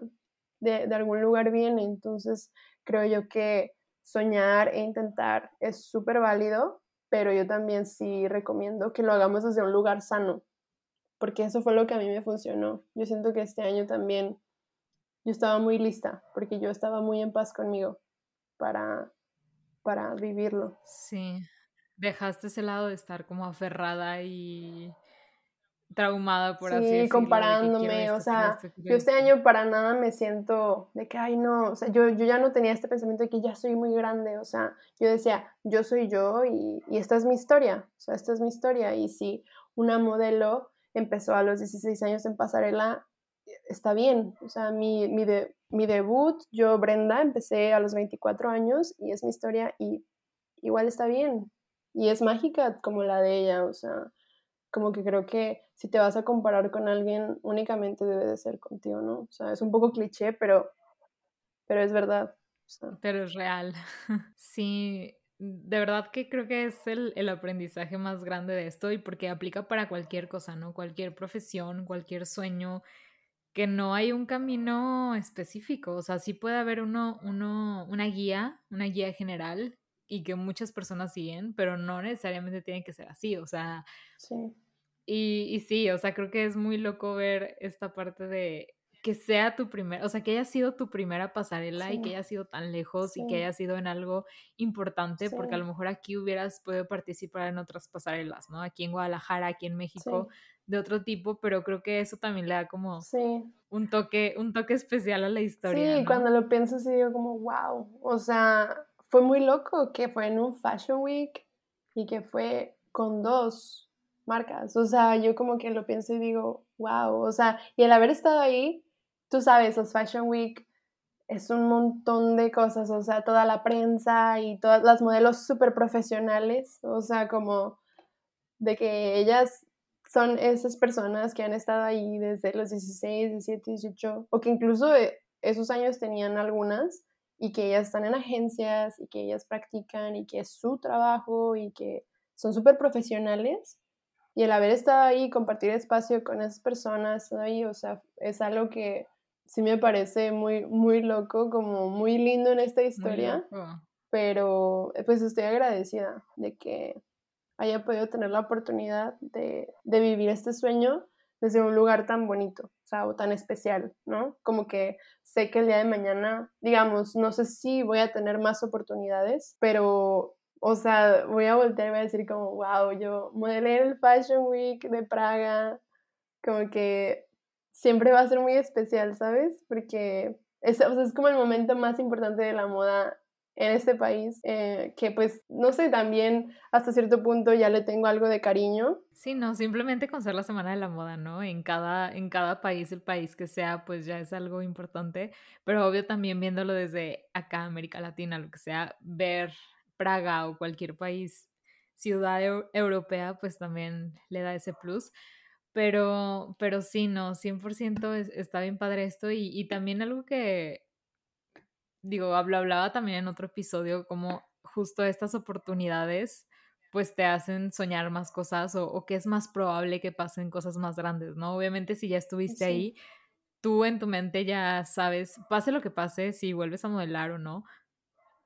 Speaker 2: de, de algún lugar viene, entonces creo yo que soñar e intentar es súper válido, pero yo también sí recomiendo que lo hagamos desde un lugar sano, porque eso fue lo que a mí me funcionó. Yo siento que este año también yo estaba muy lista, porque yo estaba muy en paz conmigo para, para vivirlo.
Speaker 1: Sí, dejaste ese lado de estar como aferrada y traumada, por así decirlo.
Speaker 2: Sí, comparándome, o sea, yo este año para nada me siento de que, ay, no, o sea, yo, yo ya no tenía este pensamiento de que ya soy muy grande, o sea, yo decía, yo soy yo y, y esta es mi historia, o sea, esta es mi historia, y si una modelo empezó a los 16 años en pasarela, está bien, o sea, mi, mi, de, mi debut, yo, Brenda, empecé a los 24 años y es mi historia y igual está bien, y es mágica como la de ella, o sea, como que creo que si te vas a comparar con alguien, únicamente debe de ser contigo, ¿no? O sea, es un poco cliché, pero, pero es verdad.
Speaker 1: Pero es real. sí, de verdad que creo que es el, el, aprendizaje más grande de esto y porque aplica para cualquier cosa, ¿no? Cualquier profesión, cualquier sueño, que no hay un camino específico, o sea, sí puede haber uno, uno, una guía, una guía general y que muchas personas siguen, pero no necesariamente tiene que ser así, o sea,
Speaker 2: sí.
Speaker 1: Y, y, sí, o sea, creo que es muy loco ver esta parte de que sea tu primer, o sea, que haya sido tu primera pasarela sí. y que haya sido tan lejos sí. y que haya sido en algo importante, sí. porque a lo mejor aquí hubieras podido participar en otras pasarelas, ¿no? Aquí en Guadalajara, aquí en México, de otro tipo, pero creo que eso también le da como un toque, un toque especial a la historia.
Speaker 2: Sí,
Speaker 1: ¿no?
Speaker 2: cuando lo pienso sí digo como, wow, o sea, fue muy loco que fue en un Fashion Week y que fue con dos marcas. O sea, yo como que lo pienso y digo, wow, o sea, y el haber estado ahí, tú sabes, los Fashion Week es un montón de cosas, o sea, toda la prensa y todas las modelos súper profesionales, o sea, como de que ellas son esas personas que han estado ahí desde los 16, 17, 18, o que incluso esos años tenían algunas y que ellas están en agencias y que ellas practican y que es su trabajo y que son súper profesionales y el haber estado ahí, compartir espacio con esas personas ahí, o sea, es algo que sí me parece muy, muy loco, como muy lindo en esta historia, pero pues estoy agradecida de que haya podido tener la oportunidad de, de vivir este sueño desde un lugar tan bonito, o sea, o tan especial, ¿no? Como que sé que el día de mañana, digamos, no sé si voy a tener más oportunidades, pero o sea, voy a voltear y voy a decir como, wow, yo modelé el Fashion Week de Praga, como que siempre va a ser muy especial, ¿sabes? Porque es, es como el momento más importante de la moda en este país, eh, que pues, no sé, también hasta cierto punto ya le tengo algo de cariño.
Speaker 1: Sí, no, simplemente con ser la Semana de la Moda, ¿no? En cada, en cada país, el país que sea, pues ya es algo importante, pero obvio también viéndolo desde acá, América Latina, lo que sea, ver Praga o cualquier país, ciudad europea, pues también le da ese plus. Pero, pero sí, no, 100% es, está bien padre esto y, y también algo que, digo, hablaba también en otro episodio, como justo estas oportunidades pues te hacen soñar más cosas o, o, que es más probable que pasen cosas más grandes, ¿no? Obviamente si ya estuviste sí. ahí, tú en tu mente ya sabes, pase lo que pase, si vuelves a modelar o no,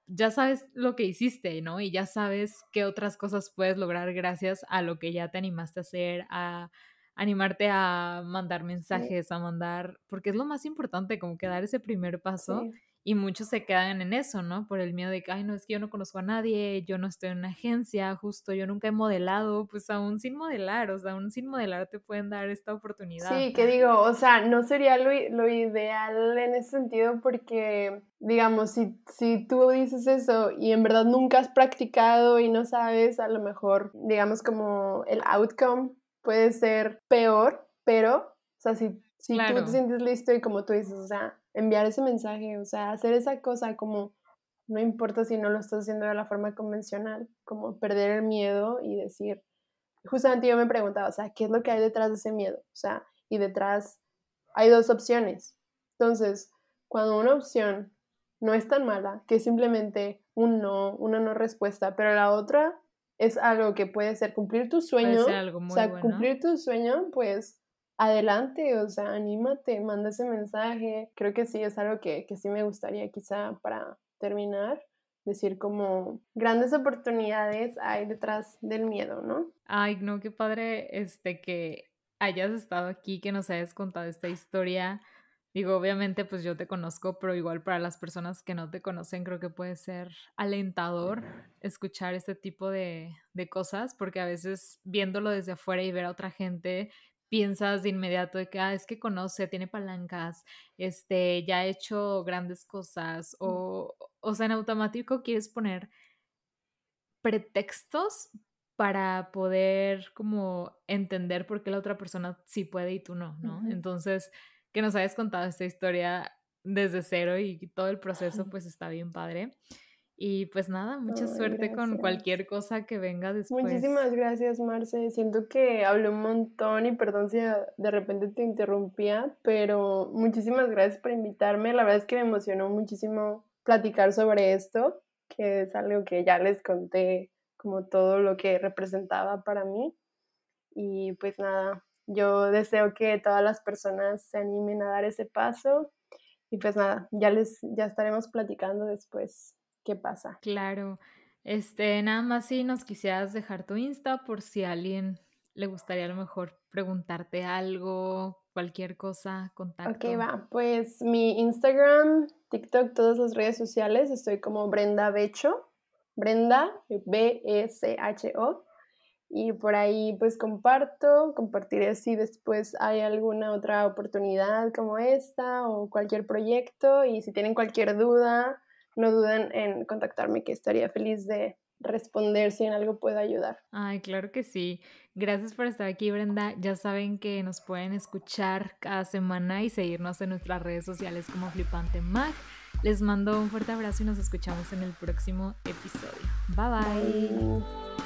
Speaker 1: ya sabes lo que hiciste, ¿no? Y ya sabes qué otras cosas puedes lograr gracias a lo que ya te animaste a hacer, a animarte a mandar mensajes, sí. a mandar, porque es lo más importante, como que dar ese primer paso. Sí y muchos se quedan en eso, ¿no? Por el miedo de que, ay, no, es que yo no conozco a nadie, yo no estoy en una agencia, justo yo nunca he modelado, pues aún sin modelar, o sea, aún sin modelar te pueden dar esta oportunidad.
Speaker 2: Sí, que digo, o sea, no sería lo, lo ideal en ese sentido porque, digamos, si, si tú dices eso y en verdad nunca has practicado y no sabes, a lo mejor, digamos, como el outcome puede ser peor, pero, o sea, si, si tú te sientes listo y como tú dices, o sea, enviar ese mensaje, o sea, hacer esa cosa como, no importa si no lo estás haciendo de la forma convencional, como perder el miedo y decir, justamente yo me preguntaba, o sea, ¿qué es lo que hay detrás de ese miedo? O sea, y detrás hay dos opciones. Entonces, cuando una opción no es tan mala, que es simplemente un no, una no respuesta, pero la otra es algo que puede ser cumplir tu sueño, o sea, cumplir tu sueño, pues adelante, o sea, anímate, manda ese mensaje. Creo que sí es algo que, que sí me gustaría quizá para terminar decir como grandes oportunidades hay detrás del miedo, ¿no?
Speaker 1: Ay, no, qué padre este que hayas estado aquí, que nos hayas contado esta historia. Digo, obviamente pues yo te conozco, pero igual para las personas que no te conocen creo que puede ser alentador escuchar este tipo de, de cosas, porque a veces viéndolo desde afuera y ver a otra gente piensas de inmediato de que, ah, es que conoce, tiene palancas, este, ya ha hecho grandes cosas, o, o sea, en automático quieres poner pretextos para poder como entender por qué la otra persona sí puede y tú no, ¿no? Entonces, que nos hayas contado esta historia desde cero y todo el proceso, pues está bien padre. Y pues nada, mucha suerte con cualquier cosa que venga después.
Speaker 2: Muchísimas gracias, Marce. Siento que hablé un montón y perdón si de repente te interrumpía, pero muchísimas gracias por invitarme. La verdad es que me emocionó muchísimo platicar sobre esto, que es algo que ya les conté como todo lo que representaba para mí. Y pues nada, yo deseo que todas las personas se animen a dar ese paso. Y pues nada, ya les ya estaremos platicando después qué pasa.
Speaker 1: Claro. Este, nada más si nos quisieras dejar tu Insta por si a alguien le gustaría a lo mejor preguntarte algo, cualquier cosa, contacto.
Speaker 2: Ok, va. Pues mi Instagram, TikTok, todas las redes sociales, estoy como Brenda Becho. Brenda, B-E-C-H-O. Y por ahí pues comparto, compartiré si después hay alguna otra oportunidad como esta o cualquier proyecto. Y si tienen cualquier duda, no duden en contactarme que estaría feliz de responder si en algo puedo ayudar.
Speaker 1: Ay, claro que sí. Gracias por estar aquí, Brenda. Ya saben que nos pueden escuchar cada semana y seguirnos en nuestras redes sociales como Flipante Mag. Les mando un fuerte abrazo y nos escuchamos en el próximo episodio. bye. bye.